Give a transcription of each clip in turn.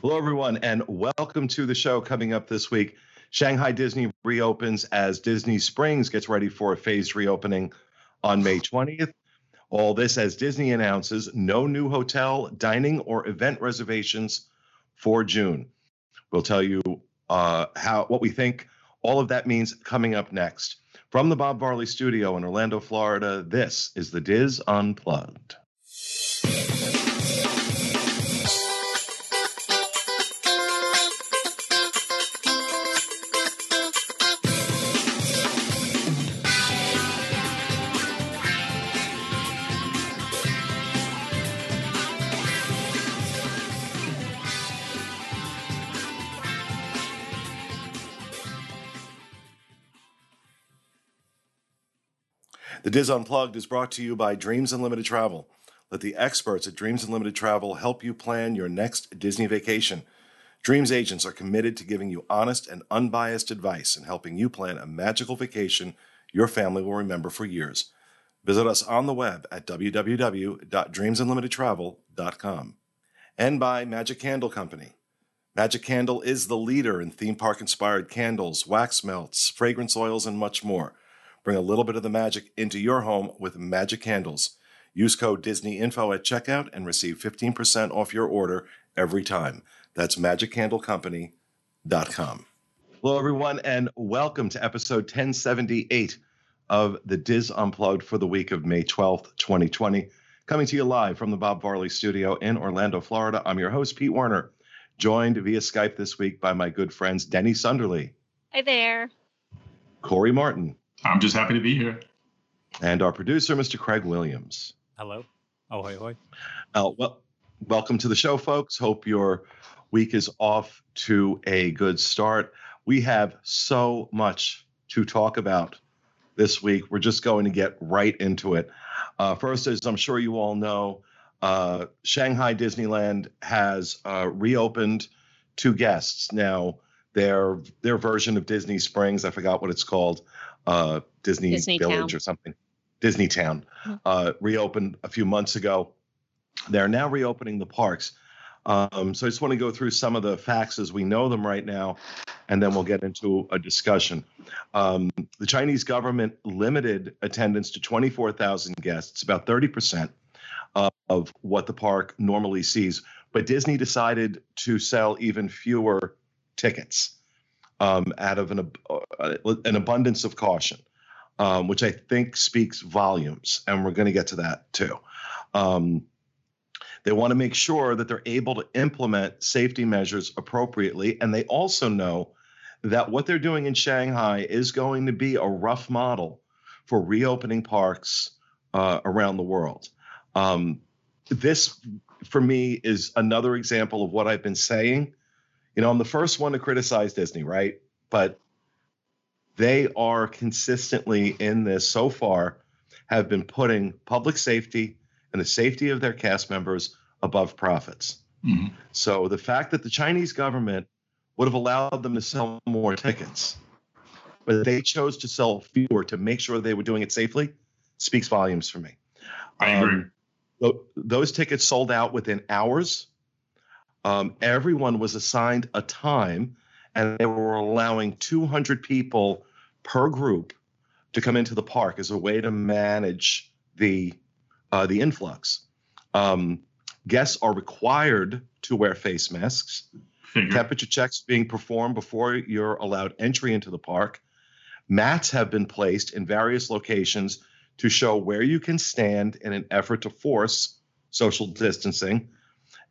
Hello, everyone, and welcome to the show. Coming up this week, Shanghai Disney reopens as Disney Springs gets ready for a phased reopening on May 20th. All this as Disney announces no new hotel, dining, or event reservations for June. We'll tell you uh, how what we think all of that means coming up next. From the Bob Varley Studio in Orlando, Florida, this is the DIS Unplugged. DIS Unplugged is brought to you by Dreams Unlimited Travel. Let the experts at Dreams Unlimited Travel help you plan your next Disney vacation. Dreams agents are committed to giving you honest and unbiased advice and helping you plan a magical vacation your family will remember for years. Visit us on the web at www.dreamsunlimitedtravel.com. And by Magic Candle Company. Magic Candle is the leader in theme park inspired candles, wax melts, fragrance oils, and much more. Bring a little bit of the magic into your home with Magic Candles. Use code DisneyInfo at checkout and receive 15% off your order every time. That's magiccandlecompany.com. Hello, everyone, and welcome to episode 1078 of the DIS Unplugged for the week of May 12th, 2020. Coming to you live from the Bob Varley studio in Orlando, Florida. I'm your host, Pete Werner, joined via Skype this week by my good friends Denny Sunderly. Hi there. Corey Martin. I'm just happy to be here. And our producer, Mr. Craig Williams. Hello. Oh, hi, hi. Uh, well, welcome to the show, folks. Hope your week is off to a good start. We have so much to talk about this week. We're just going to get right into it. Uh, first, as I'm sure you all know, uh, Shanghai Disneyland has uh, reopened to guests. Now, their their version of Disney Springs, I forgot what it's called, uh, Disney, Disney Village Town. or something, Disney Town, Mhm. uh, reopened a few months ago. They're now reopening the parks. Um, so I just want to go through some of the facts as we know them right now, and then we'll get into a discussion. Um, the Chinese government limited attendance to 24,000 guests, about 30% of, of what the park normally sees. But Disney decided to sell even fewer tickets um, out of an, uh, an abundance of caution, um, which I think speaks volumes. And we're going to get to that too. Um, they want to make sure that they're able to implement safety measures appropriately. And they also know that what they're doing in Shanghai is going to be a rough model for reopening parks uh, around the world. Um, this, for me, is another example of what I've been saying. You know, I'm the first one to criticize Disney, right? But they are consistently in this so far, have been putting public safety and the safety of their cast members above profits. Mhm. So the fact that the Chinese government would have allowed them to sell more tickets, but they chose to sell fewer to make sure they were doing it safely speaks volumes for me. I agree. Um, tho- those tickets sold out within hours. Um, everyone was assigned a time, and they were allowing 200 people per group to come into the park as a way to manage the uh, the influx. Um, guests are required to wear face masks. Figure. Temperature checks being performed before you're allowed entry into the park. Mats have been placed in various locations to show where you can stand in an effort to force social distancing.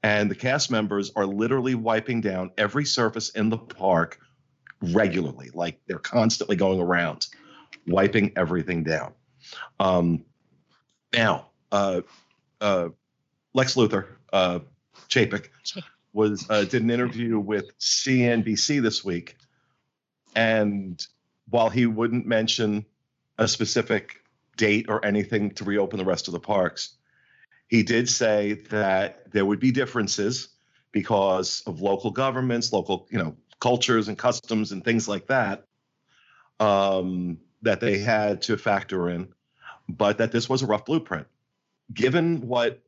And the cast members are literally wiping down every surface in the park regularly, like they're constantly going around, wiping everything down. Um, now, uh, uh, Lex Luthor, uh, Chapek, was uh, did an interview with CNBC this week, and while he wouldn't mention a specific date or anything to reopen the rest of the parks, he did say that there would be differences because of local governments, local you know cultures and customs and things like that um, that they had to factor in, but that this was a rough blueprint. Given what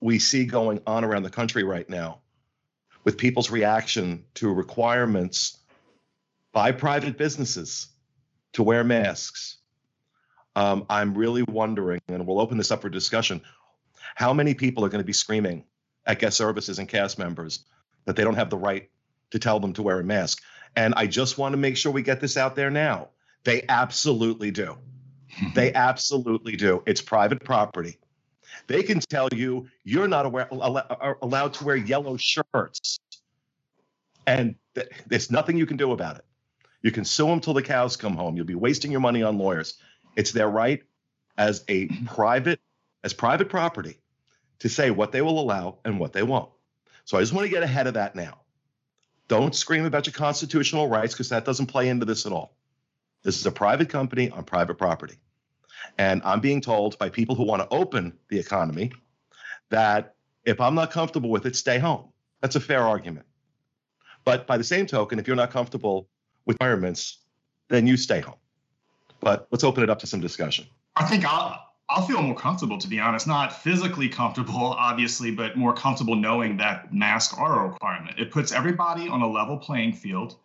we see going on around the country right now, with people's reaction to requirements by private businesses to wear masks, um, I'm really wondering, and we'll open this up for discussion, how many people are going to be screaming at guest services and cast members that they don't have the right to tell them to wear a mask? And I just want to make sure we get this out there now. They absolutely do. Hmm. they absolutely do. It's private property. They can tell you you're not aware, uh, allowed to wear yellow shirts. And th- there's nothing you can do about it. You can sue them till the cows come home. You'll be wasting your money on lawyers. It's their right as a private, as private property to say what they will allow and what they won't. So I just want to get ahead of that now. Don't scream about your constitutional rights because that doesn't play into this at all. This is a private company on private property. And I'm being told by people who want to open the economy that if I'm not comfortable with it, stay home. That's a fair argument. But by the same token, if you're not comfortable with requirements, then you stay home. But let's open it up to some discussion. I think I'll I'll feel more comfortable to be honest. Not physically comfortable, obviously, but more comfortable knowing that masks are a requirement. It puts everybody on a level playing field.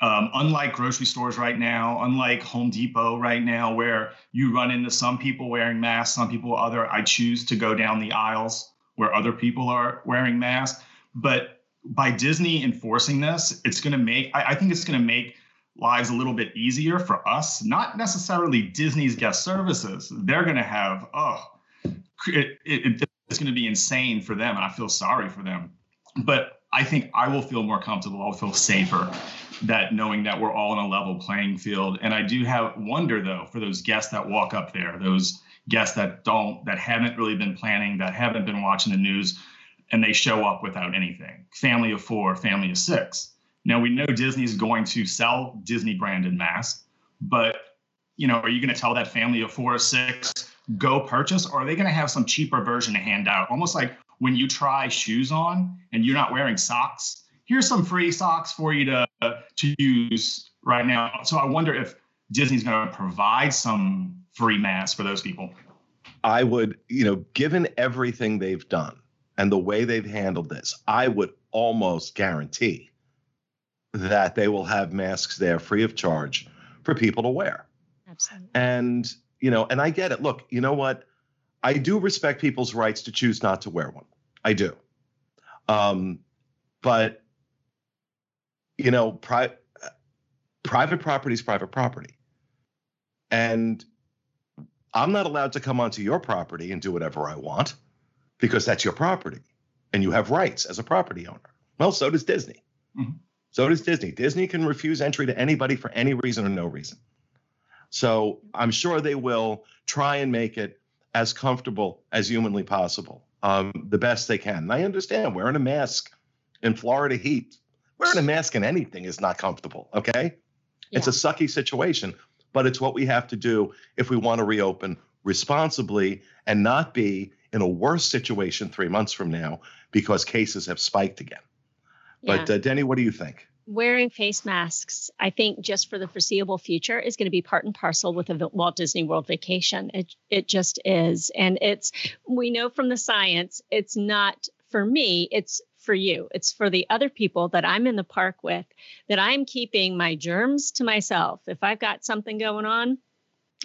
Um, unlike grocery stores right now, unlike Home Depot right now, where you run into some people wearing masks, some people other. I choose to go down the aisles where other people are wearing masks. But by Disney enforcing this, it's going to make. I, I think it's going to make lives a little bit easier for us. Not necessarily Disney's guest services. They're going to have oh, it, it, it's going to be insane for them, and I feel sorry for them. But I think I will feel more comfortable. I'll feel safer that knowing that we're all on a level playing field. And I do have wonder though for those guests that walk up there, those guests that don't, that haven't really been planning, that haven't been watching the news, and they show up without anything. Family of four, family of six. Now we know Disney's going to sell Disney branded masks, but you know, are you going to tell that family of four or six go purchase, or are they going to have some cheaper version to hand out? Almost like when you try shoes on and you're not wearing socks, here's some free socks for you to to use right now. So I wonder if Disney's going to provide some free masks for those people. I would, you know, given everything they've done and the way they've handled this, I would almost guarantee that they will have masks there free of charge for people to wear. Absolutely. And, you know, and I get it. Look, you know what? I do respect people's rights to choose not to wear one. I do. Um, but you know, pri- private property is private property, and I'm not allowed to come onto your property and do whatever I want because that's your property, and you have rights as a property owner. Well, so does Disney. Mm-hmm. So does Disney. Disney can refuse entry to anybody for any reason or no reason. So I'm sure they will try and make it as comfortable as humanly possible, um, the best they can. And I understand wearing a mask in Florida heat, wearing a mask in anything is not comfortable. Okay, yeah. it's a sucky situation, but it's what we have to do if we want to reopen responsibly and not be in a worse situation three months from now because cases have spiked again. Yeah. But uh, Denny, what do you think? wearing face masks, I think just for the foreseeable future is going to be part and parcel with a Walt Disney World vacation. It it just is. And it's we know from the science, it's not for me, it's for you. It's for the other people that I'm in the park with that I'm keeping my germs to myself. If I've got something going on,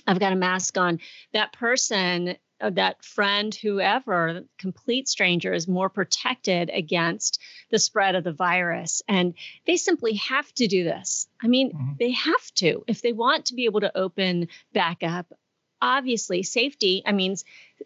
I've got a mask on. That person that friend, whoever, complete stranger is more protected against the spread of the virus. And they simply have to do this. I mean, mm-hmm. they have to if they want to be able to open back up. Obviously, safety, I mean,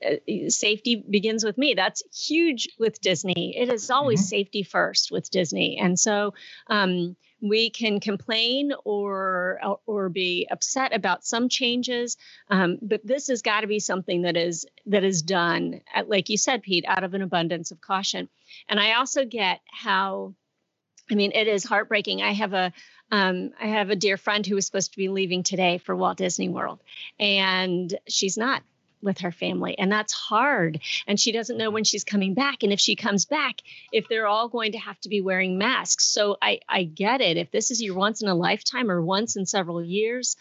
uh, safety begins with me. That's huge with Disney. It is always mm-hmm. safety first with Disney. And so, um, we can complain or or be upset about some changes um, but this has got to be something that is that is done at, like you said pete out of an abundance of caution. And i also get how i mean it is heartbreaking. I have a um, I have a dear friend who was supposed to be leaving today for Walt Disney World, and she's not with her family and that's hard. And she doesn't know mm-hmm. when she's coming back and if she comes back if they're all going to have to be wearing masks. So i i get it. If this is your once in a lifetime or once in several years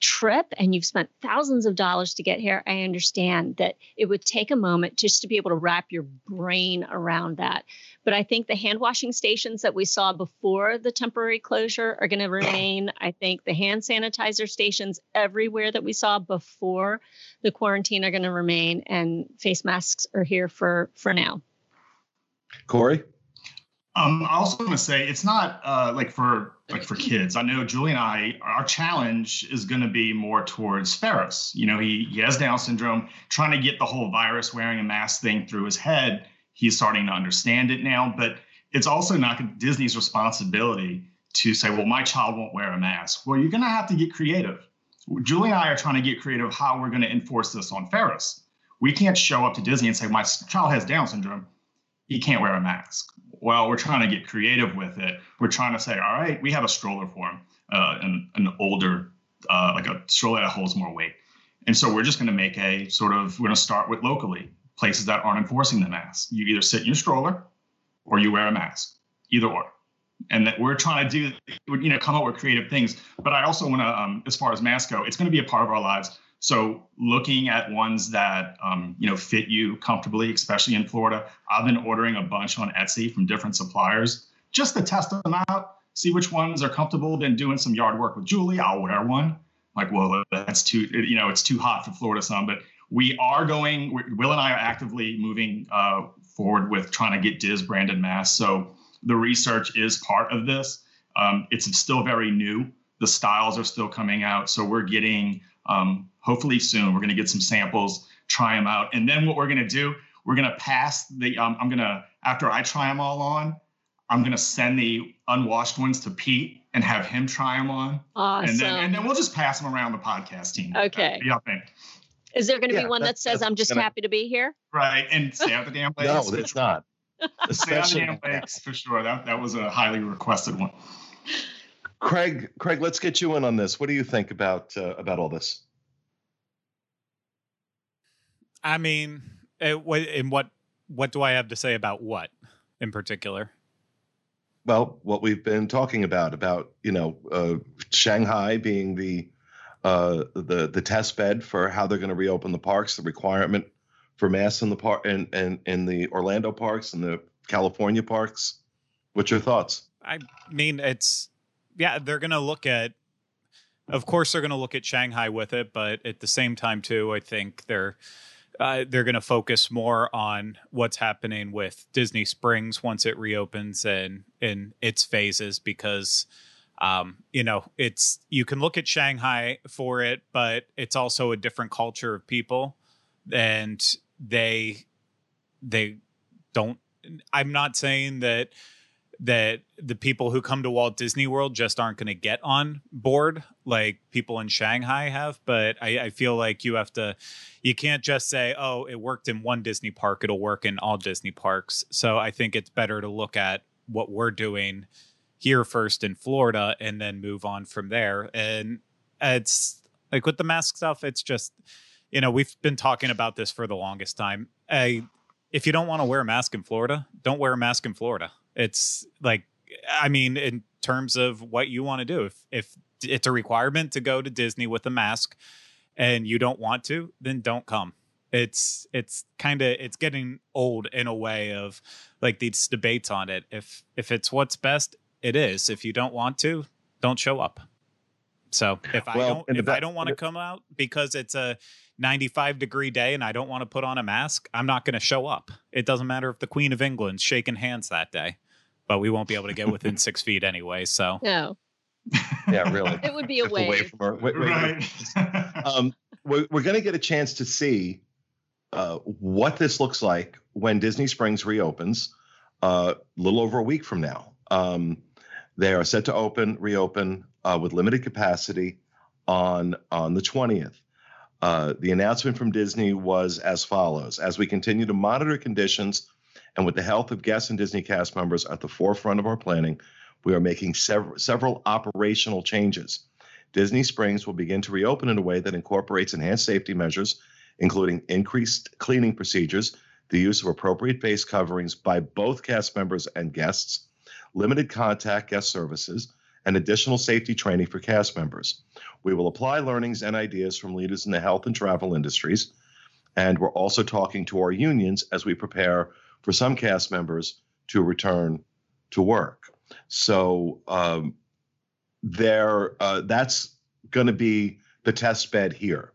trip and you've spent thousands of dollars to get here, I understand that it would take a moment just to be able to wrap your brain around that. But I think the hand washing stations that we saw before the temporary closure are going to remain. I think the hand sanitizer stations everywhere that we saw before the quarantine are going to remain, and face masks are here for for now. Corey? Um, I also want to say it's not uh, like for like for kids. I know Julie and I, our challenge is going to be more towards Ferris. You know, he he has Down syndrome. Trying to get the whole virus wearing a mask thing through his head. He's starting to understand it now, but it's also not Disney's responsibility to say, well, my child won't wear a mask. Well, you're going to have to get creative. Julie and I are trying to get creative how we're going to enforce this on Ferris. We can't show up to Disney and say, my child has Down syndrome. He can't wear a mask well, we're trying to get creative with it. We're trying to say, all right, we have a stroller for him, uh, an, an older, uh, like a stroller that holds more weight. And so we're just going to make a sort of, we're going to start with locally places that aren't enforcing the mask. You either sit in your stroller or you wear a mask, either or. And that we're trying to do, you know, come up with creative things. But I also want to, um, as far as masks go, it's going to be a part of our lives. So looking at ones that um, you know fit you comfortably, especially in Florida, I've been ordering a bunch on Etsy from different suppliers just to test them out, see which ones are comfortable. Been doing some yard work with Julie. I'll wear one. Like, well, that's too you know it's too hot for Florida sun, but we are going. Will and I are actively moving uh, forward with trying to get DIS branded masks. So the research is part of this. Um, it's still very new. The styles are still coming out, so we're getting um, hopefully soon. We're going to get some samples, try them out, and then what we're going to do, we're going to pass the. Um, I'm going to after I try them all on, I'm going to send the unwashed ones to Pete and have him try them on. Awesome. And then and then we'll just pass them around the podcast team. Okay. Yeah. Think? Is there going to Yeah, be one that says, "I'm just gonna- happy to be here"? Right. And stay out the damn place. No, it's not. Stay out the Especially damn place for sure. That that was a highly requested one. Craig. Craig, let's get you in on this. What do you think about uh, about all this? I mean, what in what what do I have to say about what in particular? Well, what we've been talking about about you know uh, Shanghai being the uh, the the test bed for how they're going to reopen the parks, the requirement for masks in the park and and in the Orlando parks and the California parks. What's your thoughts? I mean, it's yeah, they're going to look at of course they're going to look at Shanghai with it, but at the same time too, I think they're uh, they're going to focus more on what's happening with Disney Springs once it reopens and in its phases because um, you know it's you can look at Shanghai for it, but it's also a different culture of people, and they they don't. I'm not saying that that the people who come to Walt Disney World just aren't going to get on board like people in Shanghai have. But I, I, feel like you have to, you can't just say, oh, it worked in one Disney park, it'll work in all Disney parks. So I think it's better to look at what we're doing here first in Florida and then move on from there. And it's like with the mask stuff, it's just, you know, we've been talking about this for the longest time. I, if you don't want to wear a mask in Florida, don't wear a mask in Florida. It's like, I mean, in terms of what you want to do, if if it's a requirement to go to Disney with a mask, and you don't want to, then don't come. It's it's kind of it's getting old in a way of like these debates on it. If if it's what's best, it is. If you don't want to, don't show up. So if I don't if back- I don't want to come out because it's a 95 degree day and I don't want to put on a mask, I'm not going to show up. It doesn't matter if the Queen of England's shaking hands that day, but we won't be able to get within six feet anyway. So No, Yeah, really. it would be a Step away from her. Wait, wait, wait. right. um, we're, we're going to get a chance to see uh, what this looks like when Disney Springs reopens uh, a little over a week from now. Um, they are set to open, reopen uh, with limited capacity on on the 20th. Uh, the announcement from Disney was as follows: As we continue to monitor conditions, and with the health of guests and Disney cast members at the forefront of our planning, we are making several several operational changes. Disney Springs will begin to reopen in a way that incorporates enhanced safety measures, including increased cleaning procedures, the use of appropriate face coverings by both cast members and guests, limited contact guest services, and additional safety training for cast members. We will apply learnings and ideas from leaders in the health and travel industries. And we're also talking to our unions as we prepare for some cast members to return to work. So um, there, uh, that's going to be the test bed here,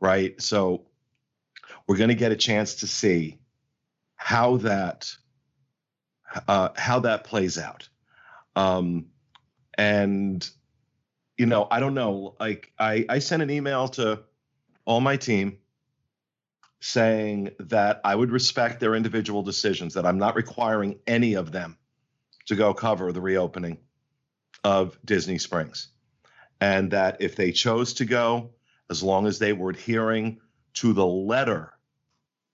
right? So we're going to get a chance to see how that uh, how that plays out. Um, and you know, I don't know. Like I, I sent an email to all my team saying that I would respect their individual decisions, that I'm not requiring any of them to go cover the reopening of Disney Springs. And that if they chose to go, as long as they were adhering to the letter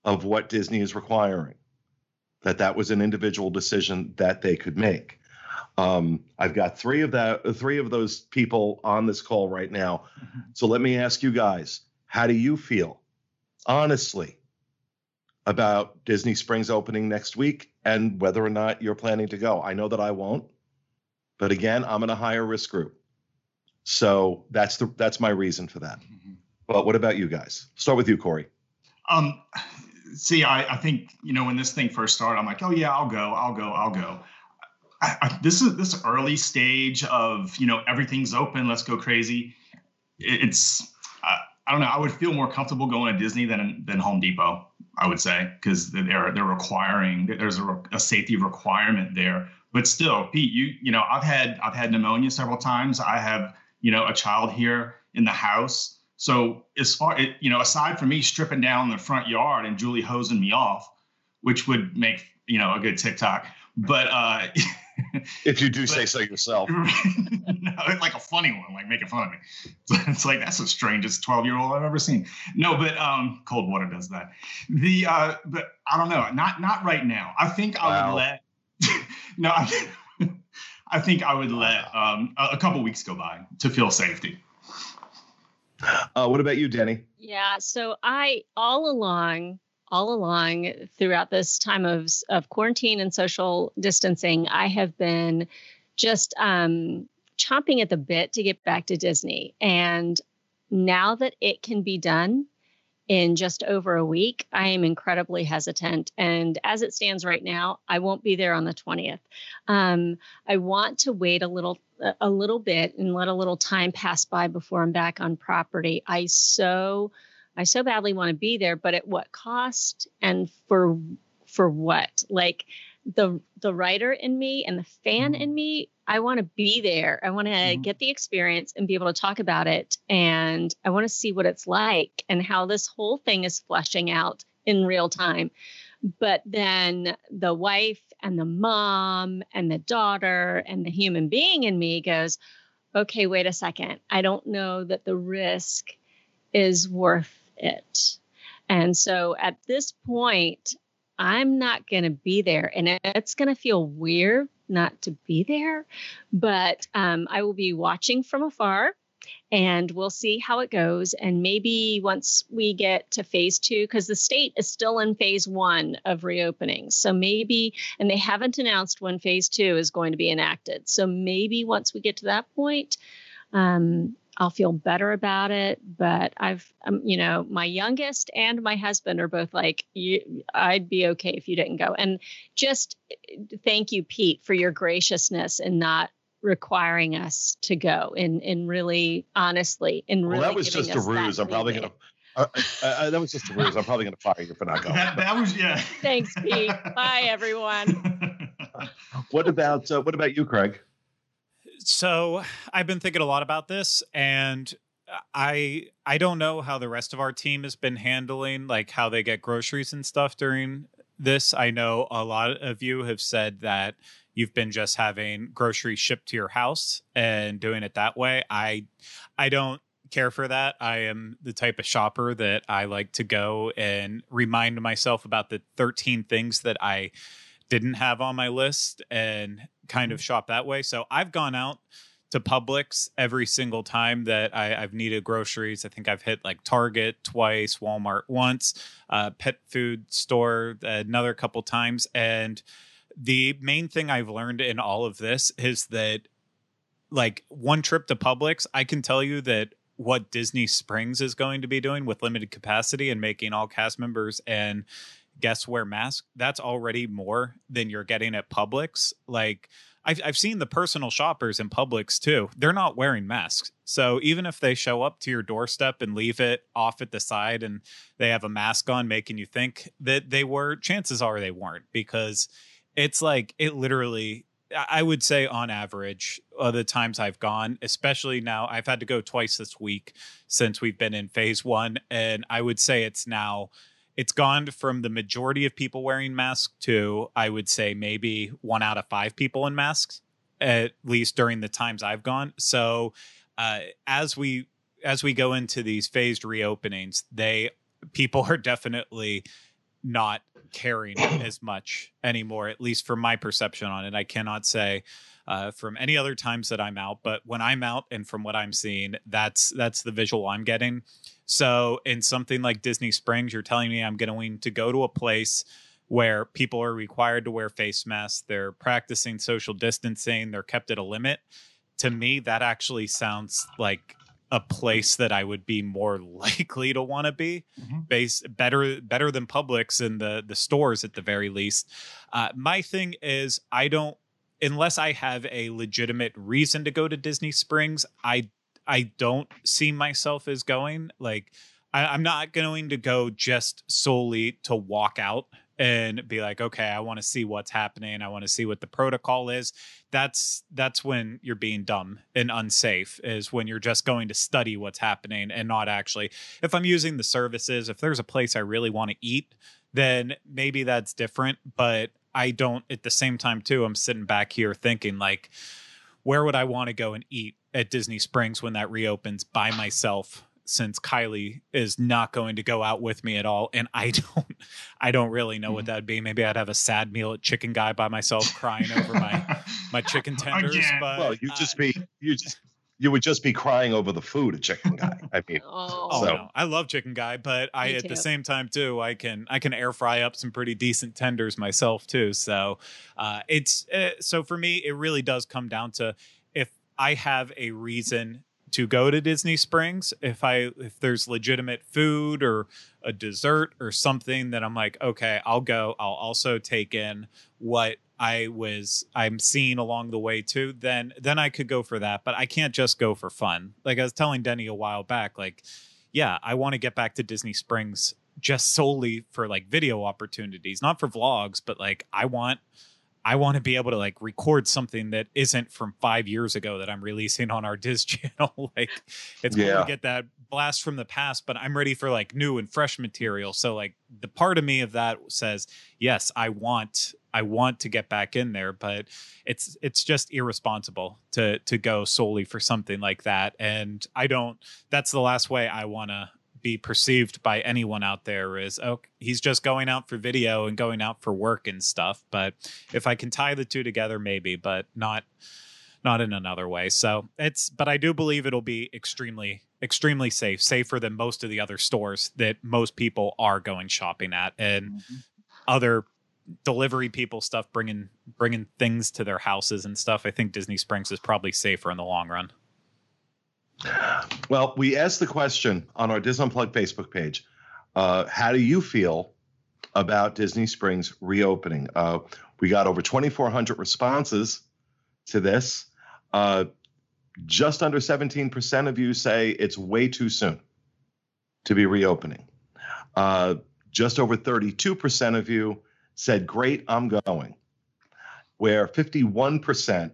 of what Disney is requiring, that that was an individual decision that they could make. Um, I've got three of that, three of those people on this call right now. Mm-hmm. So let me ask you guys: How do you feel, honestly, about Disney Springs opening next week, and whether or not you're planning to go? I know that I won't, but again, I'm in a higher risk group, so that's the that's my reason for that. Mm-hmm. But what about you guys? Start with you, Corey. Um, see, I, I think you know when this thing first started, I'm like, oh yeah, I'll go, I'll go, I'll go. I, I, this is this early stage of you know everything's open, let's go crazy. It, it's I, don't know. I would feel more comfortable going to Disney than than Home Depot. I would say because they're they're requiring there's a, a safety requirement there. But still, Pete, you you know I've had I've had pneumonia several times. I have you know a child here in the house so as far you know, aside from me stripping down the front yard and Julie hosing me off, which would make you know a good TikTok, but uh, if you do but, say so yourself, no, like a funny one, like making fun of me. it's like that's the strangest twelve year old I've ever seen. No, but um, cold water does that. The uh, but I don't know, not not right now. I think I wow. would let. no, I, I think I would let um, a, a couple weeks go by to feel safety. Uh, what about you, Denny? Yeah, so I all along, all along throughout this time of of quarantine and social distancing, I have been just um, chomping at the bit to get back to Disney. And now that it can be done, in just over a week, I am incredibly hesitant. And as it stands right now, I won't be there on the 20th. Um, I want to wait a little a little bit and let a little time pass by before I'm back on property. I so I so badly want to be there, but at what cost and for for what? Like the the writer in me and the fan in me I want to be there. I want to mm-hmm. get the experience and be able to talk about it. And I want to see what it's like and how this whole thing is fleshing out in real time. But then the wife and the mom and the daughter and the human being in me goes, okay, wait a second. I don't know that the risk is worth it. And so at this point, I'm not going to be there. And it's going to feel weird not to be there, but um, I will be watching from afar and we'll see how it goes. And maybe once we get to phase two, because the state is still in phase one of reopening. So maybe, and they haven't announced when phase two is going to be enacted. So maybe once we get to that point, um, I'll feel better about it. But I've, um, you know, my youngest and my husband are both like, I'd be okay if you didn't go. And just thank you, Pete, for your graciousness and not requiring us to go and and really honestly and really well, that was just a ruse. I'm probably gonna uh, uh, uh, that was just a ruse. I'm probably gonna fire you for not going. That, that was yeah. Thanks pete. Bye everyone. What about uh, what about you craig so I've been thinking a lot about this and uh, I I don't know how the rest of our team has been handling like how they get groceries and stuff during this. I know a lot of you have said that you've been just having groceries shipped to your house and doing it that way. I I don't care for that. I am the type of shopper that I like to go and remind myself about the 13 things that I didn't have on my list and kind of mm-hmm. shop that way. So I've gone out to Publix every single time that I, have needed groceries. I think I've hit like Target twice, Walmart once, uh, pet food store another couple times. And the main thing I've learned in all of this is that like one trip to Publix, I can tell you that what Disney Springs is going to be doing with limited capacity and making all cast members and guests wear masks, that's already more than you're getting at Publix. Like I've I've seen the personal shoppers in Publix too. They're not wearing masks. So even if they show up to your doorstep and leave it off at the side and they have a mask on making you think that they were, chances are they weren't because it's like it literally I would say on average, uh, the times I've gone, especially now, I've had to go twice this week since we've been in phase one. And I would say it's now, it's gone from the majority of people wearing masks to, I would say, maybe one out of five people in masks, at least during the times I've gone. So uh, as we, as we go into these phased reopenings, they, people are definitely not caring as much anymore, at least from my perception on it. I cannot say uh, from any other times that I'm out, but when I'm out and from what I'm seeing, that's that's the visual I'm getting. So in something like Disney Springs, you're telling me I'm going to go to a place where people are required to wear face masks, they're practicing social distancing, they're kept at a limit. To me, that actually sounds like a place that I would be more likely to want to be, mm-hmm. base better better than Publix and the the stores at the very least. Uh, my thing is, I don't unless I have a legitimate reason to go to Disney Springs. I I don't see myself as going like. I, I'm not going to go just solely to walk out and be like okay i want to see what's happening i want to see what the protocol is that's that's when you're being dumb and unsafe is when you're just going to study what's happening and not actually if i'm using the services if there's a place i really want to eat then maybe that's different but i don't at the same time too i'm sitting back here thinking like where would i want to go and eat at disney springs when that reopens by myself since Kylie is not going to go out with me at all, and I don't, I don't really know mm-hmm. what that'd be. Maybe I'd have a sad meal at Chicken Guy by myself, crying over my my chicken tenders. Again. But well, you just uh, be you just you would just be crying over the food at Chicken Guy. I mean, oh, so. no, I love Chicken Guy, but I at the same time too, I can I can air fry up some pretty decent tenders myself too. So uh, it's uh, so for me, it really does come down to if I have a reason to go to Disney Springs if I if there's legitimate food or a dessert or something that I'm like, okay, I'll go. I'll also take in what I was I'm seeing along the way too, then then I could go for that. But I can't just go for fun. Like I was telling Denny a while back, like, yeah, I want to get back to Disney Springs just solely for like video opportunities, not for vlogs, but like I want I want to be able to like record something that isn't from five years ago that I'm releasing on our DIS channel. like it's yeah. cool to get that blast from the past, but I'm ready for like new and fresh material. So like the part of me of that says, yes, I want I want to get back in there, but it's it's just irresponsible to to go solely for something like that. And I don't that's the last way I wanna be perceived by anyone out there is oh he's just going out for video and going out for work and stuff. But if i can tie the two together maybe but not not in another way. So it's but i do believe it'll be extremely extremely safe safer than most of the other stores that most people are going shopping at. And mm-hmm. other delivery people stuff bringing bringing things to their houses and stuff i think disney springs is probably safer in the long run well, we asked the question on our Disney Unplugged Facebook page. Uh, how do you feel about Disney Springs reopening? Uh, we got over 2,400 responses to this. Uh, just under 17% of you say it's way too soon to be reopening. Uh, just over 32% of you said, Great, I'm going. Where 51%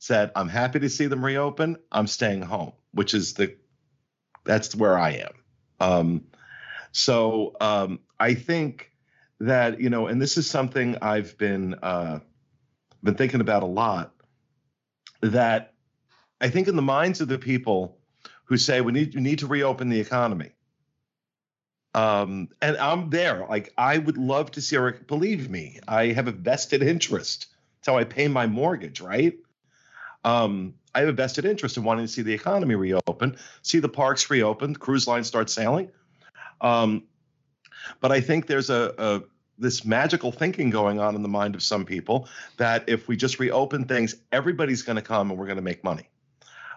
said, I'm happy to see them reopen, I'm staying home which is the that's where I am. Um, so um, I think that you know, and this is something I've been uh, been thinking about a lot. That I think in the minds of the people who say we need we need to reopen the economy. Um, and I'm there. Like I would love to see Eric. Believe me, I have a vested interest. That's how I pay my mortgage, right? Um, I have a vested interest in wanting to see the economy reopen, see the parks reopen, cruise lines start sailing. Um, but I think there's a, a this magical thinking going on in the mind of some people that if we just reopen things, everybody's going to come and we're going to make money.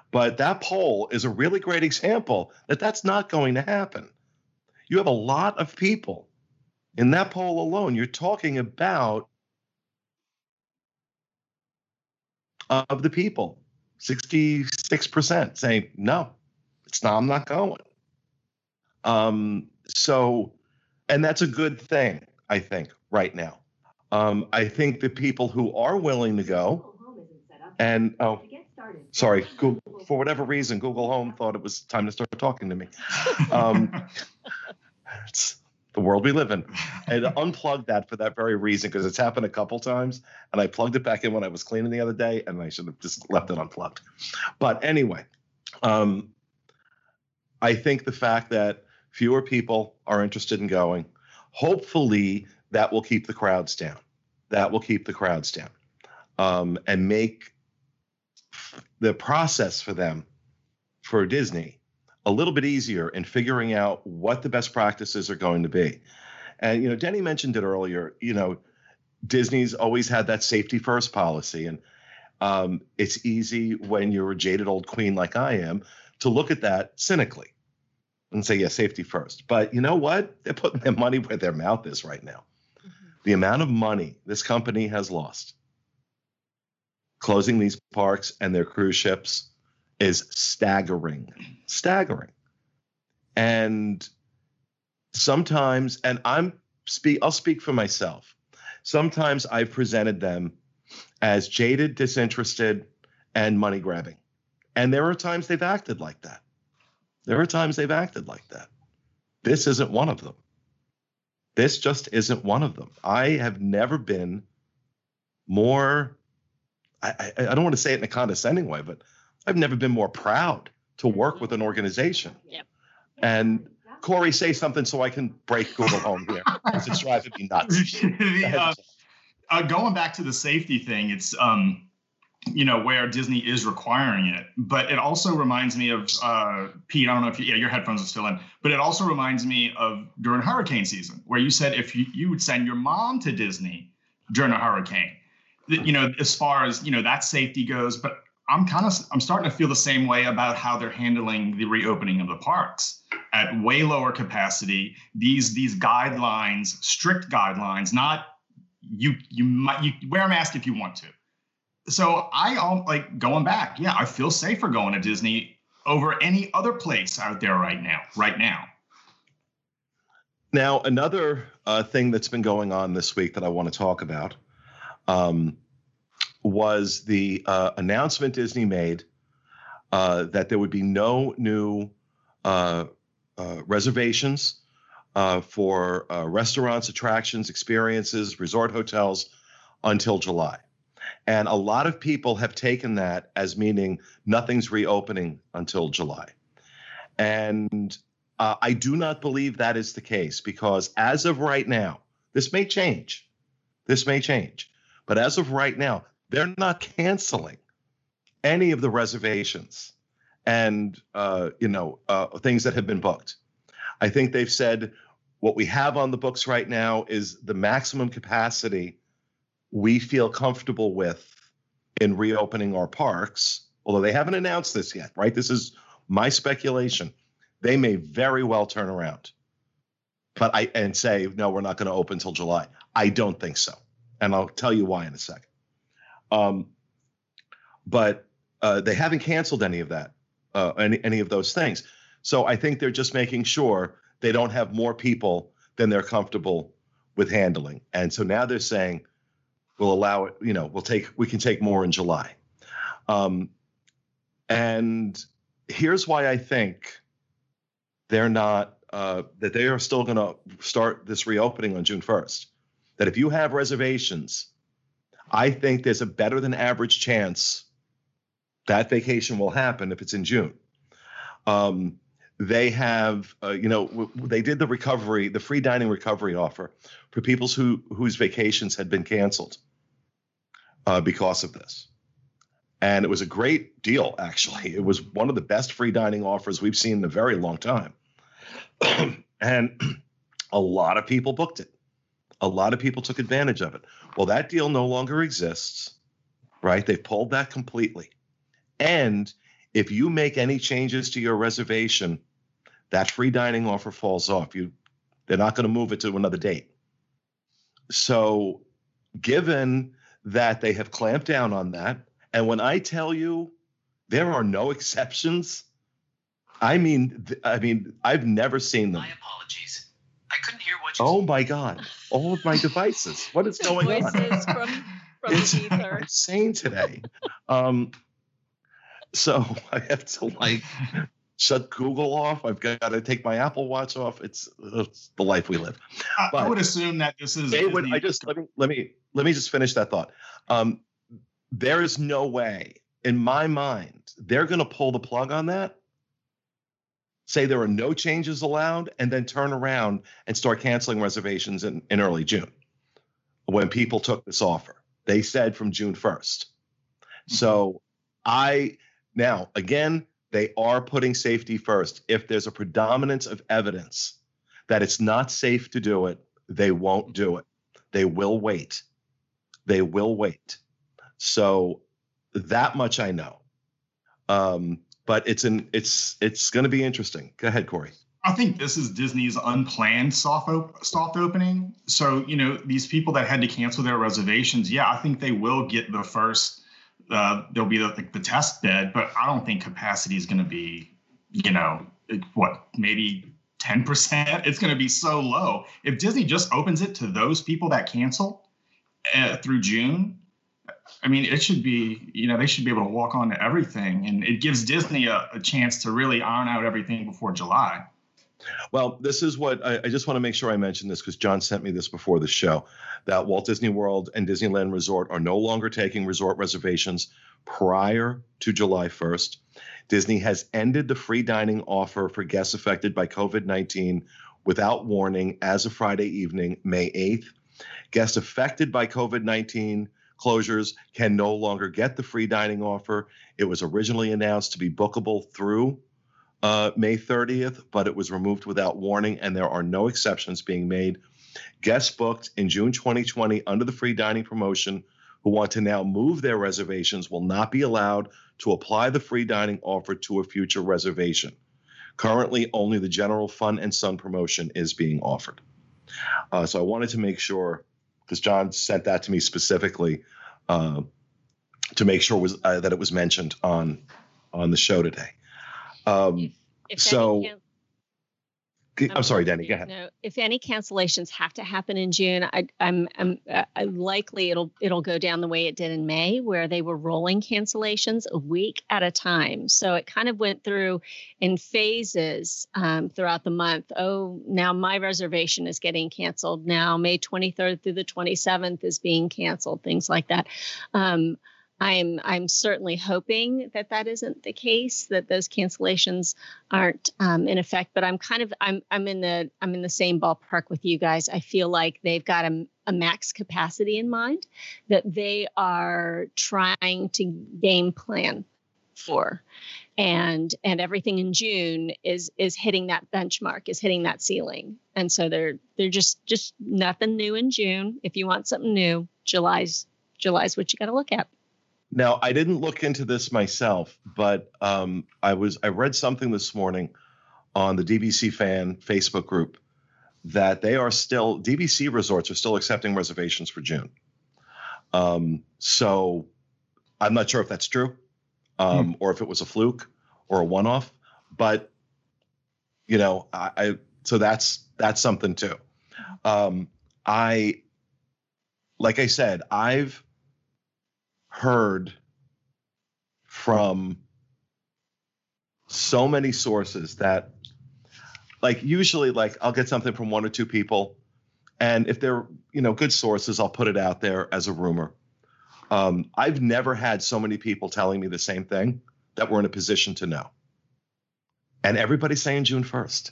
But that poll is a really great example that that's not going to happen. You have a lot of people in that poll alone. You're talking about of the people, 66% saying, no, it's not, I'm not going. Um, so, and that's a good thing, I think, right now. Um, I think the people who are willing to go, and oh, sorry, Google, for whatever reason, Google Home thought it was time to start talking to me. Um, the world we live in. And unplugged that for that very reason because it's happened a couple times. And I plugged it back in when I was cleaning the other day, and I should have just left it unplugged. But anyway, um, I think the fact that fewer people are interested in going, hopefully that will keep the crowds down. That will keep the crowds down um, and make the process for them for Disney a little bit easier in figuring out what the best practices are going to be. And you know, Denny mentioned it earlier. You know, Disney's always had that safety first policy, and um, it's easy when you're a jaded old queen like I am to look at that cynically and say, "Yeah, safety first. But you know what? They're putting their money where their mouth is right now. Mm-hmm. The amount of money this company has lost closing these parks and their cruise ships is staggering, staggering. And sometimes, and I'm speak, I'll speak for myself. Sometimes I've presented them as jaded, disinterested, and money grabbing. And there are times they've acted like that. There are times they've acted like that. This isn't one of them. This just isn't one of them. I have never been more, I, I, I don't want to say it in a condescending way, but I've never been more proud to work with an organization. Yep. And Corey, say something so I can break Google Home here because it's driving me nuts. the, uh, uh, going back to the safety thing, it's um, you know where Disney is requiring it, but it also reminds me of uh, Pete. I don't know if you, yeah, your headphones are still in, but it also reminds me of during hurricane season where you said if you, you would send your mom to Disney during a hurricane, you know as far as you know that safety goes, but I'm kind of I'm starting to feel the same way about how they're handling the reopening of the parks at way lower capacity. These these guidelines, strict guidelines, not you you might you wear a mask if you want to. So I all like going back. Yeah, I feel safer going to Disney over any other place out there right now. Right now. Now another uh, thing that's been going on this week that I want to talk about. Um, was the uh, announcement Disney made uh, that there would be no new uh, uh reservations uh, for uh, restaurants, attractions, experiences, resort hotels until July. And a lot of people have taken that as meaning nothing's reopening until July. And I do not believe that is the case because as of right now, this may change. This may change. But as of right now, they're not canceling any of the reservations and uh, you know uh, things that have been booked. I think they've said what we have on the books right now is the maximum capacity we feel comfortable with in reopening our parks. Although they haven't announced this yet, right? This is my speculation. They may very well turn around, but I and say no, we're not going to open until July. I don't think so, and I'll tell you why in a second. Um, but uh, they haven't canceled any of that, uh, any any of those things. So I think they're just making sure they don't have more people than they're comfortable with handling. And so now they're saying we'll allow it. You know, we'll take we can take more in July. Um, and here's why I think they're not uh, that they are still going to start this reopening on June 1st. That if you have reservations I think there's a better than average chance that vacation will happen if it's in June. Um, they have, uh, you know, w- they did the recovery, the free dining recovery offer for people who whose vacations had been canceled uh, because of this, and it was a great deal. Actually, it was one of the best free dining offers we've seen in a very long time, and a lot of people booked it. A lot of people took advantage of it. Well, that deal no longer exists, right? They've pulled that completely. And if you make any changes to your reservation, that free dining offer falls off. You they're not going to move it to another date. So, given that they have clamped down on that, and when I tell you there are no exceptions, I mean, I mean, I've never seen them. My apologies. I couldn't hear Oh my God! All of my devices. What is going on? Voices from from It's the ether. insane today. Um, so I have to like shut Google off. I've got to take my Apple Watch off. It's, it's the life we live. I, I would assume that this is. They would. I just let me let me let me just finish that thought. Um, there is no way in my mind they're going to pull the plug on that. Say there are no changes allowed, and then turn around and start canceling reservations in, in early June when people took this offer. They said from June 1st. So I now again they are putting safety first. If there's a predominance of evidence that it's not safe to do it, they won't do it. They will wait. They will wait. So that much I know. Um, but it's an it's it's going to be interesting. Go ahead, Corey. I think this is Disney's unplanned soft op- soft opening. So you know these people that had to cancel their reservations. Yeah, I think they will get the first. Uh, there'll be the, the test bed, but I don't think capacity is going to be, you know, what maybe ten percent. It's going to be so low. If Disney just opens it to those people that cancel uh, through June, I mean, it should be, you know, they should be able to walk on to everything, and it gives Disney a, a chance to really iron out everything before July. Well, this is what I, I just want to make sure I mention this because John sent me this before the show that Walt Disney World and Disneyland Resort are no longer taking resort reservations prior to July 1st. Disney has ended the free dining offer for guests affected by COVID 19 without warning as of Friday evening, May 8th. Guests affected by COVID 19 closures can no longer get the free dining offer. It was originally announced to be bookable through uh, May 30th, but it was removed without warning, and there are no exceptions being made. Guests booked in June 2020 under the free dining promotion who want to now move their reservations will not be allowed to apply the free dining offer to a future reservation. Currently, only the General Fun and Sun promotion is being offered. Uh, so I wanted to make sure, because John sent that to me specifically, uh, to make sure was uh, that it was mentioned on on the show today. Um, If So, I'm sorry, Danny. Go ahead. No, if any cancellations have to happen in June, I, I'm, I'm uh, I likely it'll it'll go down the way it did in May, where they were rolling cancellations a week at a time. So it kind of went through in phases um, throughout the month. Oh, now my reservation is getting canceled. Now May 23rd through the 27th is being canceled. Things like that. Um, I'm I'm certainly hoping that that isn't the case. That those cancellations aren't um, in effect. But I'm kind of I'm I'm in the I'm in the same ballpark with you guys. I feel like they've got a, a max capacity in mind that they are trying to game plan for, and and everything in June is is hitting that benchmark, is hitting that ceiling, and so they're they're just just nothing new in June. If you want something new, July's July's what you got to look at. Now, I didn't look into this myself, but um, I was I read something this morning on the DVC fan Facebook group that they are still DVC resorts are still accepting reservations for June. Um, so I'm not sure if that's true, um, or if it was a fluke or a one-off, but you know, I, I so that's that's something too. Um, I like I said, I've heard from so many sources that like usually like I'll get something from one or two people and if they're you know good sources I'll put it out there as a rumor. Um, I've never had so many people telling me the same thing that we're in a position to know. And everybody's saying June 1st.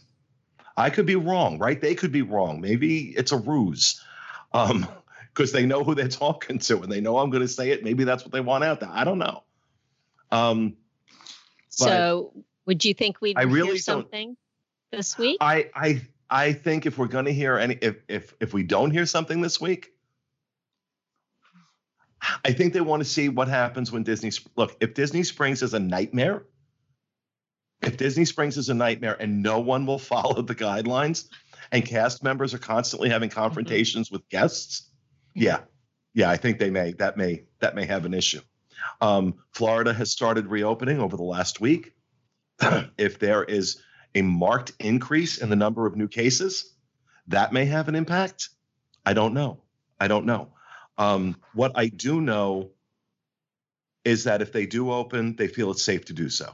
I could be wrong, right? They could be wrong. Maybe it's a ruse. Um, because they know who they're talking to and they know I'm going to say it. Maybe that's what they want out there. I don't know. Um, So would you think we'd I really hear something this week? I I I think if we're going to hear any, if if if we don't hear something this week, I think they want to see what happens when Disney. Look, if Disney Springs is a nightmare, If Disney Springs is a nightmare and no one will follow the guidelines, and cast members are constantly having confrontations mm-hmm. with guests, yeah, yeah, I think they may that may that may have an issue. Um, Florida has started reopening over the last week. if there is a marked increase in the number of new cases, that may have an impact. I don't know. I don't know. Um, what I do know is that if they do open, they feel it's safe to do so,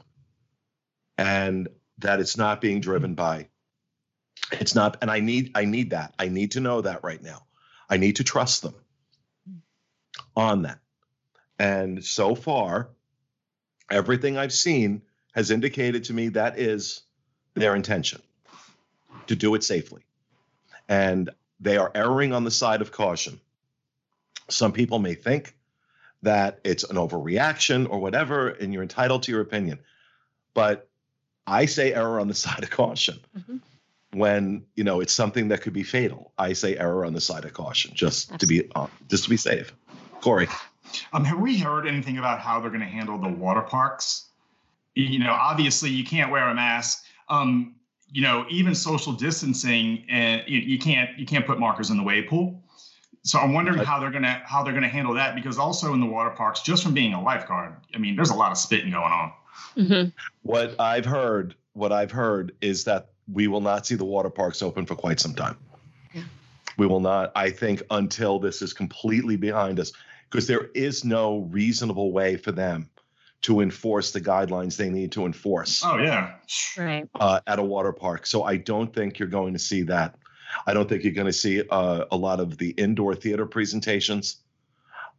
and that it's not being driven by. It's not, and I need I need that. I need to know that right now. I need to trust them on that. And so far, everything I've seen has indicated to me that is their intention to do it safely. And they are erring on the side of caution. Some people may think that it's an overreaction or whatever, and you're entitled to your opinion. But I say error on the side of caution. Mm-hmm. When you know it's something that could be fatal, I say error on the side of caution, just Absolutely. to be uh, just to be safe. Corey, um, have we heard anything about how they're going to handle the water parks? You know, obviously you can't wear a mask. Um, you know, even social distancing, and you, you can't you can't put markers in the wave pool. So I'm wondering how they're gonna how they're gonna handle that because also in the water parks, just from being a lifeguard, I mean, there's a lot of spitting going on. Mm-hmm. What I've heard, what I've heard is that we will not see the water parks open for quite some time. Yeah. We will not, I think, until this is completely behind us, because there is no reasonable way for them to enforce the guidelines they need to enforce. Oh yeah, right. Uh, at a water park, so I don't think you're going to see that I don't think you're going to see uh, a lot of the indoor theater presentations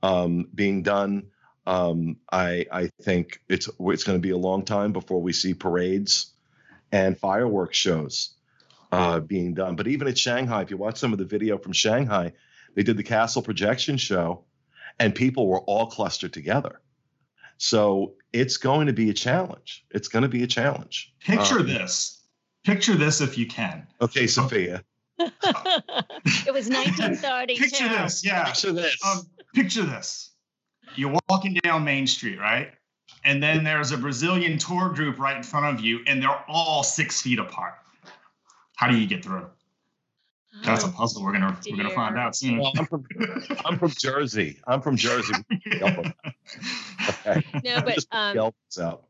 um, being done. Um, I I think it's it's going to be a long time before we see parades and fireworks shows uh, being done. But even at Shanghai, if you watch some of the video from Shanghai, they did the castle projection show, and people were all clustered together. So it's going to be a challenge. It's going to be a challenge. Picture um, this. Picture this if you can. Okay, Sophia it was 1930. Picture this, yeah. Picture this. Um, picture this. You're walking down Main Street, right? And then there's a Brazilian tour group right in front of you, and they're all six feet apart. How do you get through? That's a oh, puzzle. We're gonna dear. we're gonna find out soon. Well, I'm from I'm from Jersey. I'm from Jersey. okay. No, but um, out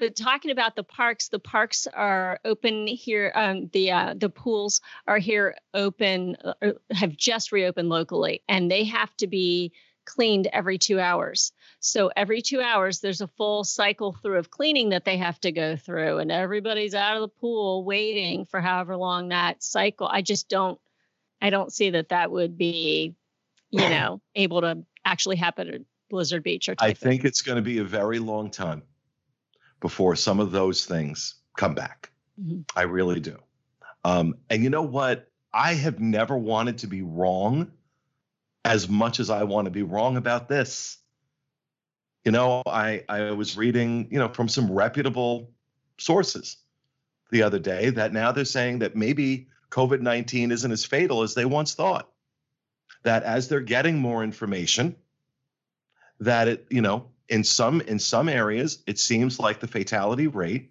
but talking about the parks, the parks are open here. Um, the uh, the pools are here open, uh, have just reopened locally, and they have to be cleaned every two hours. So every two hours, there's a full cycle through of cleaning that they have to go through, and everybody's out of the pool waiting for however long that cycle. I just don't, I don't see that that would be, you know, able to actually happen at Blizzard Beach or. I think it's going to be a very long time before some of those things come back. Mm-hmm. I really do. Um, and you know what? I have never wanted to be wrong as much as I want to be wrong about this. You know, I, I was reading, you know, from some reputable sources the other day that now they're saying that maybe COVID 19 isn't as fatal as they once thought. That as they're getting more information, that it, you know, in some in some areas it seems like the fatality rate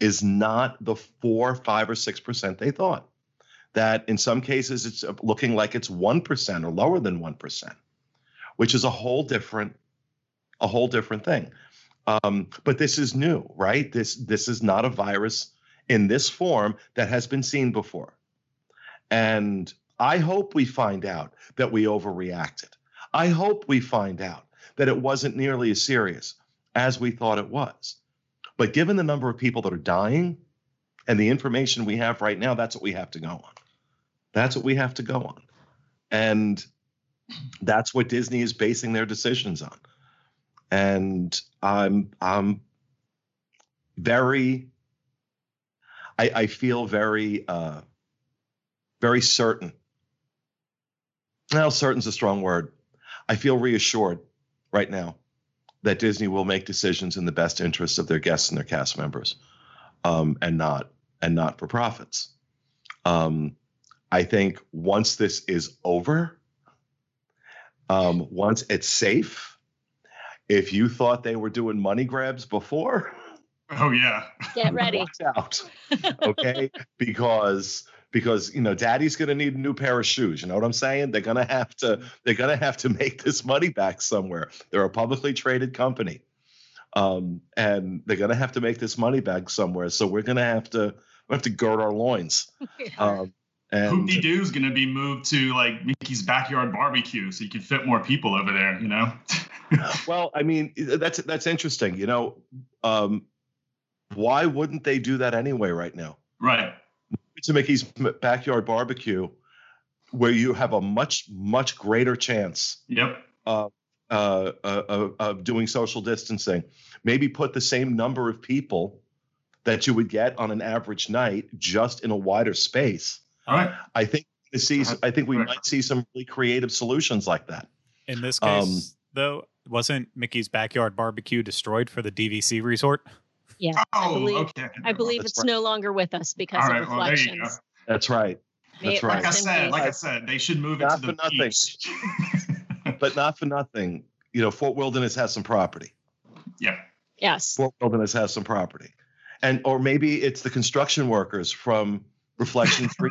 is not the four five or six percent they thought that in some cases it's looking like it's 1% or lower than 1% which is a whole different a whole different thing um, but this is new right this this is not a virus in this form that has been seen before and i hope we find out that we overreacted i hope we find out that it wasn't nearly as serious as we thought it was. But given the number of people that are dying and the information we have right now, that's what we have to go on. That's what we have to go on. And that's what Disney is basing their decisions on. And I'm I'm very I, I feel very uh very certain. Well, certain's a strong word. I feel reassured right now that Disney will make decisions in the best interests of their guests and their cast members, um, and not and not for profits. Um, I think once this is over, um, once it's safe, if you thought they were doing money grabs before, Oh yeah. Get ready. Watch out. Okay, because because you know daddy's going to need a new pair of shoes. You know what i'm saying? They're going to have to they're going to have to make this money back somewhere. They're a publicly traded company. Um, and they're going to have to make this money back somewhere. So we're going to have to we have to gird our loins. Um, and Hoopty Doo's gonna be moved to like Mickey's backyard barbecue, so you can fit more people over there. You know. well i mean that's that's interesting you know um, why wouldn't they do that anyway right now right. to Mickey's backyard barbecue, where you have a much much greater chance Yep. uh, uh, uh, of doing social distancing. Maybe put the same number of people that you would get on an average night, just in a wider space. All right. I think to see, I think we might see some really creative solutions like that. In this case, Um, though, wasn't Mickey's backyard barbecue destroyed for the DVC resort? Yeah. I Oh, believe, okay. I believe That's it's no longer with us because All of right, well, there you go. reflections. That's right. That's it right. Like I said, like I said, they should move it Not to the for nothing. beach. But not for nothing. You know, Fort Wilderness has some property. yeah. yes. Fort Wilderness has some property, and or maybe it's the construction workers from Reflection Three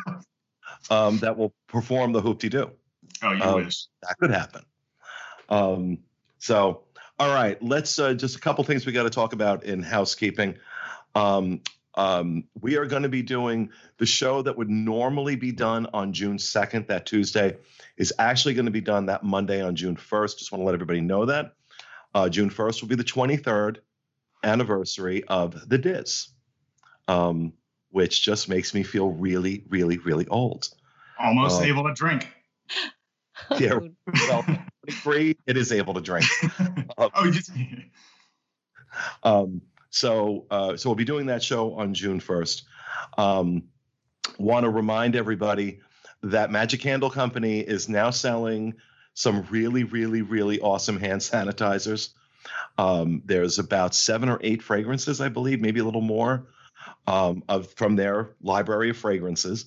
um, that will perform the Hoop-Dee-Doo. Oh, you Um, wish. That could happen. Um, so, all right, let's uh, just a couple things we got to talk about in housekeeping. Um, um, we are going to be doing the show that would normally be done on June 2nd, that Tuesday, is actually going to be done that Monday on June 1st. Just want to let everybody know that. Uh, June 1st will be the 23rd anniversary of The DIS, um, which just makes me feel really, really, really old. Almost uh, able to drink. Yeah, well, 23, it is able to drink. oh, you just, Um, so, uh, so we'll be doing that show on June 1st. Um, Want to remind everybody that Magic Candle Company is now selling some really, really, really awesome hand sanitizers. Um, there's about seven or eight fragrances, I believe, maybe a little more, um, of from their library of fragrances,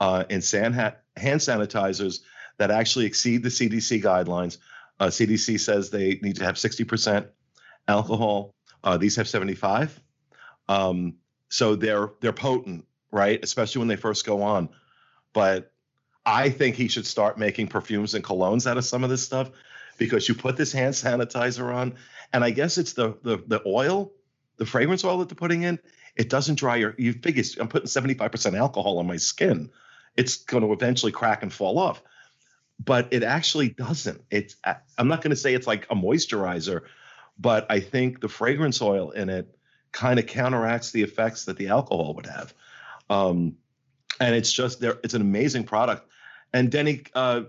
uh, and san- hand sanitizers that actually exceed the CDC guidelines. Uh, CDC says they need to have 60% alcohol. Uh, these have 75. Um, so they're they're potent, right? Especially when they first go on. But I think he should start making perfumes and colognes out of some of this stuff because you put this hand sanitizer on, and I guess it's the the the oil, the fragrance oil that they're putting in. It doesn't dry your. You figure I'm putting 75% alcohol on my skin. It's going to eventually crack and fall off. But it actually doesn't. It's. I'm not going to say it's like a moisturizer, but I think the fragrance oil in it kind of counteracts the effects that the alcohol would have. Um, and it's just there. It's an amazing product. And Denny, uh,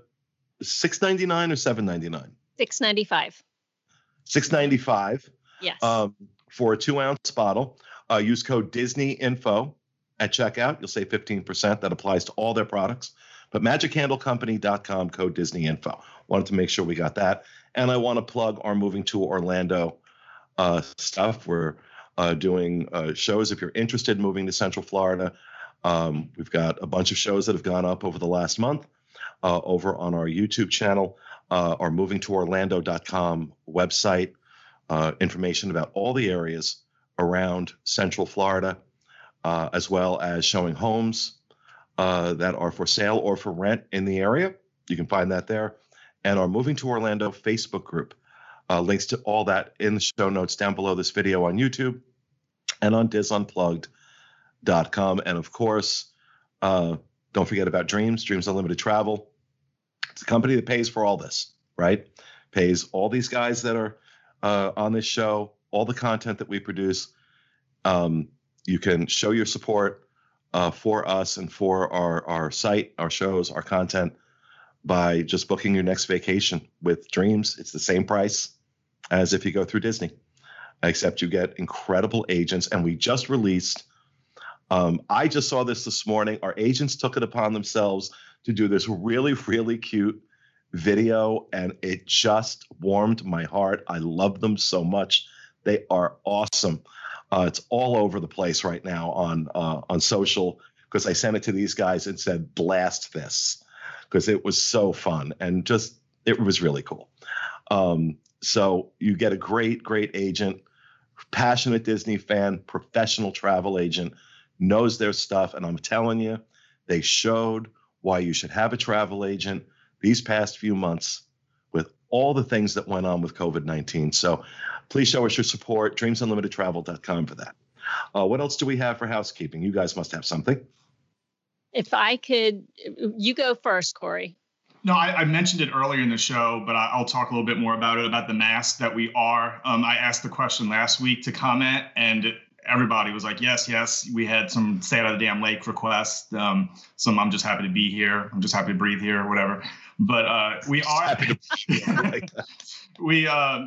six ninety nine or seven ninety nine? Six ninety five. Six ninety five Yes. um, for a two ounce bottle. Uh, use code Disney Info at checkout. You'll save fifteen percent. That applies to all their products. But MagicCandleCompany.com code Disney Info. Wanted to make sure we got that. And I want to plug our moving to Orlando uh, stuff. We're uh, doing uh, shows if you're interested in moving to Central Florida. Um, we've got a bunch of shows that have gone up over the last month uh, over on our YouTube channel, uh, our movingtoorlando.com website, uh, information about all the areas around Central Florida, uh, as well as showing homes uh, that are for sale or for rent in the area. You can find that there. And our Moving to Orlando Facebook group. Uh, links to all that in the show notes down below this video on YouTube and on disunplugged.com. And of course, uh, don't forget about Dreams, Dreams Unlimited Travel. It's a company that pays for all this, right? Pays all these guys that are uh, on this show, all the content that we produce. Um, you can show your support uh, for us and for our, our site, our shows, our content by just booking your next vacation with Dreams. It's the same price as if you go through Disney, except you get incredible agents. And we just released, um, I just saw this this morning. Our agents took it upon themselves to do this really, really cute video, and it just warmed my heart. I love them so much. They are awesome. Uh, it's all over the place right now on uh, on social because I sent it to these guys and said, "Blast this," because it was so fun and just it was really cool. Um, so you get a great, great agent passionate Disney fan, professional travel agent, knows their stuff. And I'm telling you, they showed why you should have a travel agent these past few months with all the things that went on with COVID 19. So please show us your support. DreamsUnlimitedTravel.com for that. Uh, what else do we have for housekeeping? You guys must have something. If I could, you go first, Corey. No, I, I, mentioned it earlier in the show, but I, will talk a little bit more about it about the mask that we are. Um, I asked the question last week to comment, and everybody was like, "Yes, yes." We had some stay out of the damn lake requests. Um, some I'm just happy to be here. I'm just happy to breathe here, or whatever. But uh, we are we uh,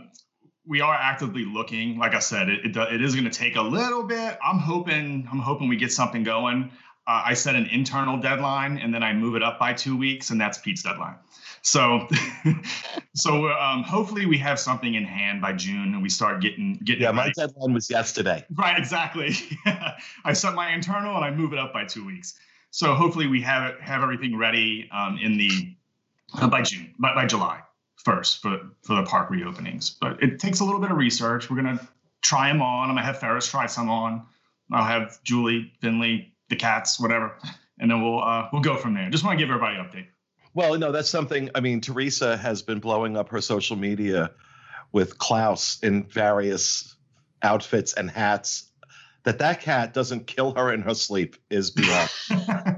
we are actively looking. Like I said, it, it, it is going to take a little bit. I'm hoping I'm hoping we get something going uh, I set an internal deadline and then I move it up by two weeks, and that's Pete's deadline. So, so um, hopefully we have something in hand by June and we start getting getting. Yeah, my right. deadline was yesterday. Right, exactly. I set my internal and I move it up by two weeks. So hopefully we have it, have everything ready um, in the uh, by June, by, by July first for for the park reopenings. But it takes a little bit of research. We're gonna try them on. I'm gonna have Ferris try some on. I'll have Julie Finley the cats, whatever, and then we'll uh, we'll go from there. Just want to give everybody an update. Well, no, that's something. I mean, Teresa has been blowing up her social media with Klaus in various outfits and hats. That that cat doesn't kill her in her sleep is beyond.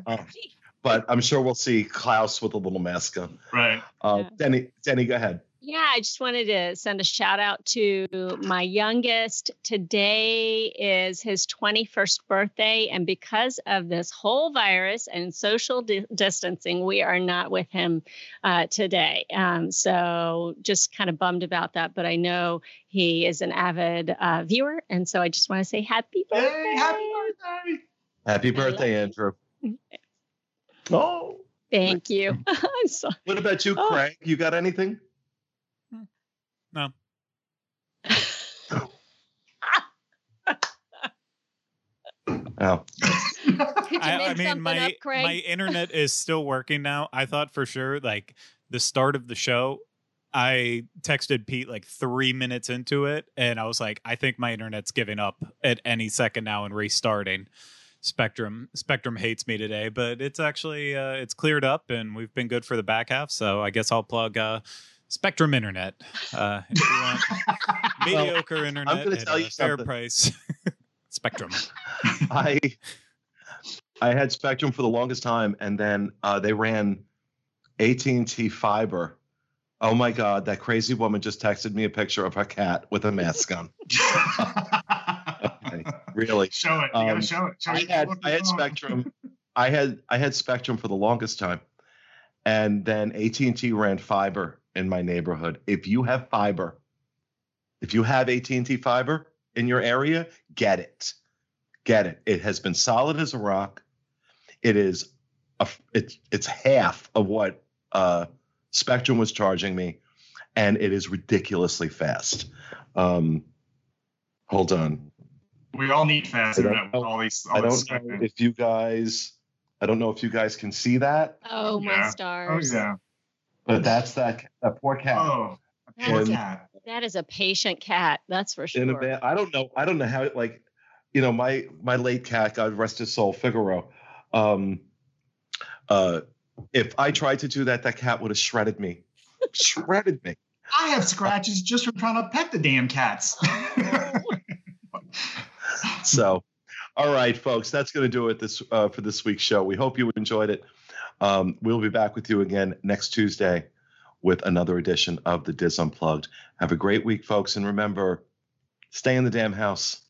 uh, but I'm sure we'll see Klaus with a little mask on. Right. Uh, yeah. Denny, Denny, go ahead. Yeah, I just wanted to send a shout out to my youngest. Today is his 21st birthday. And because of this whole virus and social di- distancing, we are not with him uh, today. Um, so just kind of bummed about that. But I know he is an avid uh, viewer. And so I just want to say happy birthday. Hey, happy birthday. Happy birthday, Andrew. Oh. Thank you. so, what about you, oh. Craig? You got anything? No. Oh. I, I, mean, my up, my internet is still working now. I thought for sure, like the start of the show, I texted Pete like three minutes into it, and I was like, I think my internet's giving up at any second now and restarting. Spectrum Spectrum hates me today, but it's actually uh, it's cleared up, and we've been good for the back half. So I guess I'll plug uh, Spectrum Internet. Uh, if you want mediocre well, internet I'm at tell a fair something. price. Spectrum. I I had Spectrum for the longest time, and then uh, they ran AT and T fiber. Oh my God! That crazy woman just texted me a picture of her cat with a mask on. Really? Show it. You um, gotta show it. Show I had I had Spectrum. I had I had Spectrum for the longest time, and then AT and T ran fiber in my neighborhood. If you have fiber, if you have AT&T fiber in your area, get it. Get it. It has been solid as a rock. It is a, it's it's half of what uh, Spectrum was charging me, and it is ridiculously fast. Um, hold on. We all need fast internet with all these. All I don't know if you guys. I don't know if you guys can see that. Oh my yeah. stars! Oh yeah. But that's that, that poor cat. Oh, poor cat. That is a patient cat. That's for sure. In a bad, I don't know. I don't know how. Like, you know, my my late cat, God rest his soul, Figaro. Um, uh, if I tried to do that, that cat would have shredded me. shredded me. I have scratches just from trying to pet the damn cats. so, all right, folks, that's going to do it this uh, for this week's show. We hope you enjoyed it. Um, we'll be back with you again next Tuesday with another edition of the DIS Unplugged. Have a great week, folks, and remember, stay in the damn house.